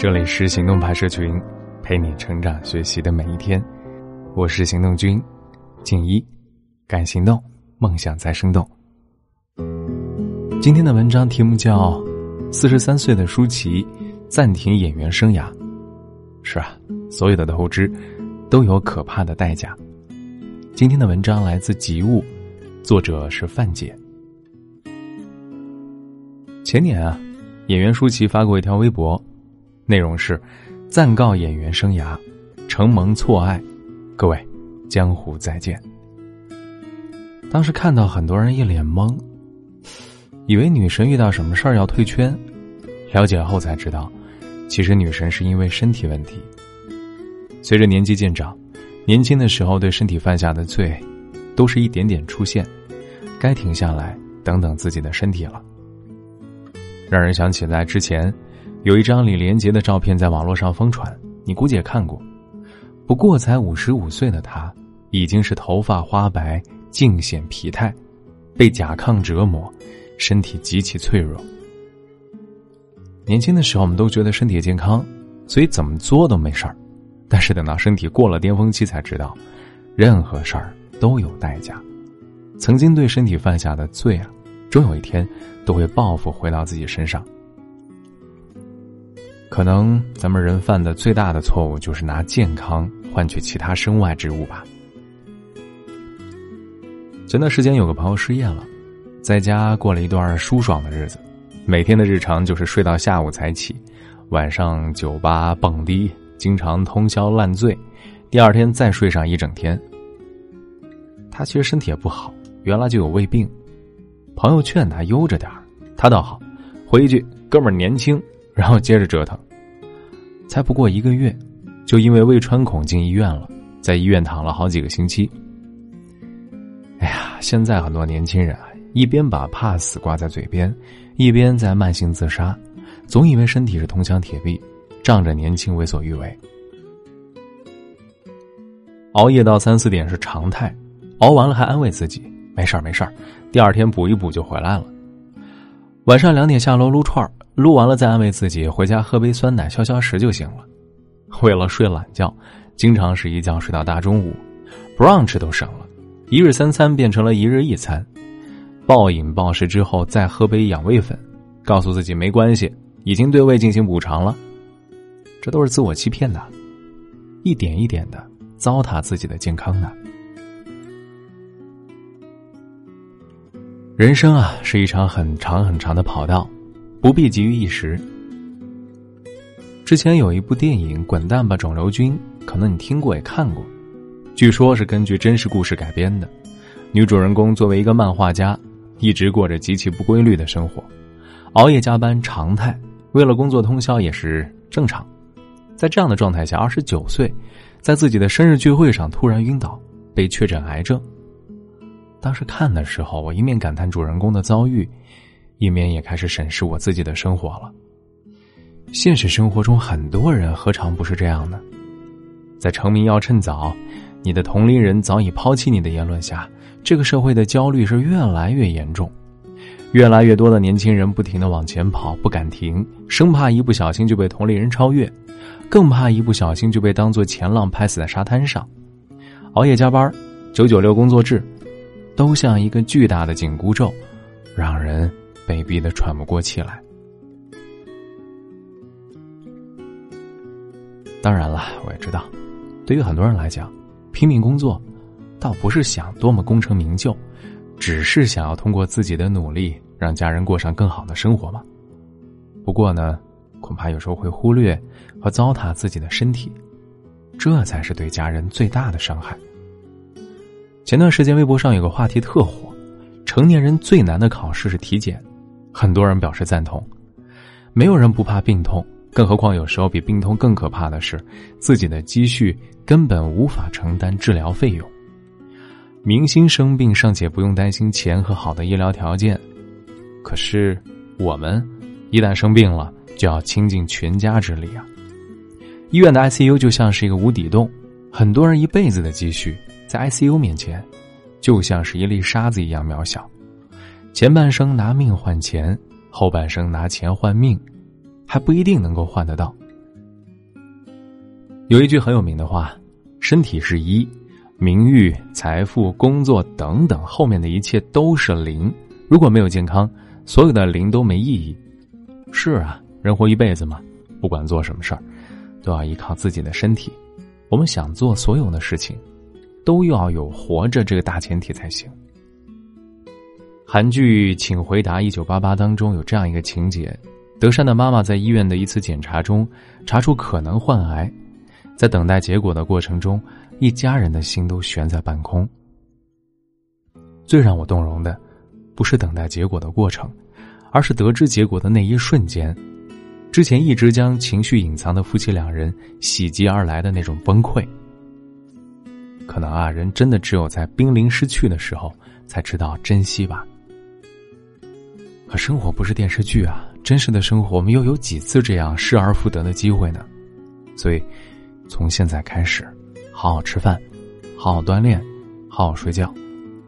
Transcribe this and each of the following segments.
这里是行动拍摄群，陪你成长学习的每一天。我是行动君静一，敢行动，梦想在生动。今天的文章题目叫《四十三岁的舒淇暂停演员生涯》。是啊，所有的透支都有可怕的代价。今天的文章来自吉物，作者是范姐。前年啊，演员舒淇发过一条微博。内容是：暂告演员生涯，承蒙错爱，各位，江湖再见。当时看到很多人一脸懵，以为女神遇到什么事儿要退圈，了解后才知道，其实女神是因为身体问题。随着年纪渐长，年轻的时候对身体犯下的罪，都是一点点出现，该停下来等等自己的身体了。让人想起来之前。有一张李连杰的照片在网络上疯传，你估计也看过。不过才五十五岁的他，已经是头发花白、尽显疲态，被甲亢折磨，身体极其脆弱。年轻的时候，我们都觉得身体健康，所以怎么作都没事儿。但是等到身体过了巅峰期，才知道，任何事儿都有代价。曾经对身体犯下的罪啊，终有一天都会报复回到自己身上。可能咱们人犯的最大的错误就是拿健康换取其他身外之物吧。前段时间有个朋友失业了，在家过了一段舒爽的日子，每天的日常就是睡到下午才起，晚上酒吧蹦迪，经常通宵烂醉，第二天再睡上一整天。他其实身体也不好，原来就有胃病，朋友劝他悠着点他倒好，回一句：“哥们儿年轻。”然后接着折腾，才不过一个月，就因为胃穿孔进医院了，在医院躺了好几个星期。哎呀，现在很多年轻人啊，一边把怕死挂在嘴边，一边在慢性自杀，总以为身体是铜墙铁壁，仗着年轻为所欲为。熬夜到三四点是常态，熬完了还安慰自己没事儿没事儿，第二天补一补就回来了。晚上两点下楼撸串儿。撸完了再安慰自己，回家喝杯酸奶消消食就行了。为了睡懒觉，经常是一觉睡到大中午，不让吃都省了，一日三餐变成了一日一餐。暴饮暴食之后再喝杯养胃粉，告诉自己没关系，已经对胃进行补偿了。这都是自我欺骗的，一点一点的糟蹋自己的健康呢。人生啊，是一场很长很长的跑道。不必急于一时。之前有一部电影《滚蛋吧，肿瘤君》，可能你听过也看过，据说是根据真实故事改编的。女主人公作为一个漫画家，一直过着极其不规律的生活，熬夜加班常态，为了工作通宵也是正常。在这样的状态下，二十九岁，在自己的生日聚会上突然晕倒，被确诊癌症。当时看的时候，我一面感叹主人公的遭遇。一面也开始审视我自己的生活了。现实生活中，很多人何尝不是这样呢？在成名要趁早，你的同龄人早已抛弃你的言论下，这个社会的焦虑是越来越严重。越来越多的年轻人不停的往前跑，不敢停，生怕一不小心就被同龄人超越，更怕一不小心就被当做前浪拍死在沙滩上。熬夜加班，九九六工作制，都像一个巨大的紧箍咒，让人。被逼得喘不过气来。当然了，我也知道，对于很多人来讲，拼命工作，倒不是想多么功成名就，只是想要通过自己的努力，让家人过上更好的生活嘛。不过呢，恐怕有时候会忽略和糟蹋自己的身体，这才是对家人最大的伤害。前段时间微博上有个话题特火：成年人最难的考试是体检。很多人表示赞同，没有人不怕病痛，更何况有时候比病痛更可怕的是，自己的积蓄根本无法承担治疗费用。明星生病尚且不用担心钱和好的医疗条件，可是我们一旦生病了，就要倾尽全家之力啊！医院的 ICU 就像是一个无底洞，很多人一辈子的积蓄在 ICU 面前，就像是一粒沙子一样渺小。前半生拿命换钱，后半生拿钱换命，还不一定能够换得到。有一句很有名的话：“身体是一，名誉、财富、工作等等，后面的一切都是零。如果没有健康，所有的零都没意义。”是啊，人活一辈子嘛，不管做什么事儿，都要依靠自己的身体。我们想做所有的事情，都要有活着这个大前提才行。韩剧《请回答一九八八》当中有这样一个情节：德善的妈妈在医院的一次检查中查出可能患癌，在等待结果的过程中，一家人的心都悬在半空。最让我动容的，不是等待结果的过程。而是得知结果的那一瞬间，之前一直将情绪隐藏的夫妻两人喜极而来的那种崩溃。可能啊，人真的只有在濒临失去的时候，才知道珍惜吧。可生活不是电视剧啊，真实的生活，我们又有几次这样失而复得的机会呢？所以，从现在开始，好好吃饭，好好锻炼，好好睡觉，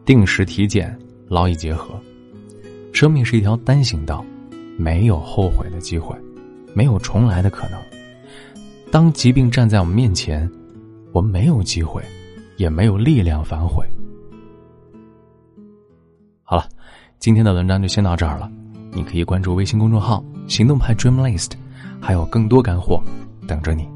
定时体检，劳逸结合。生命是一条单行道，没有后悔的机会，没有重来的可能。当疾病站在我们面前，我们没有机会，也没有力量反悔。好了，今天的文章就先到这儿了。你可以关注微信公众号“行动派 Dream List”，还有更多干货等着你。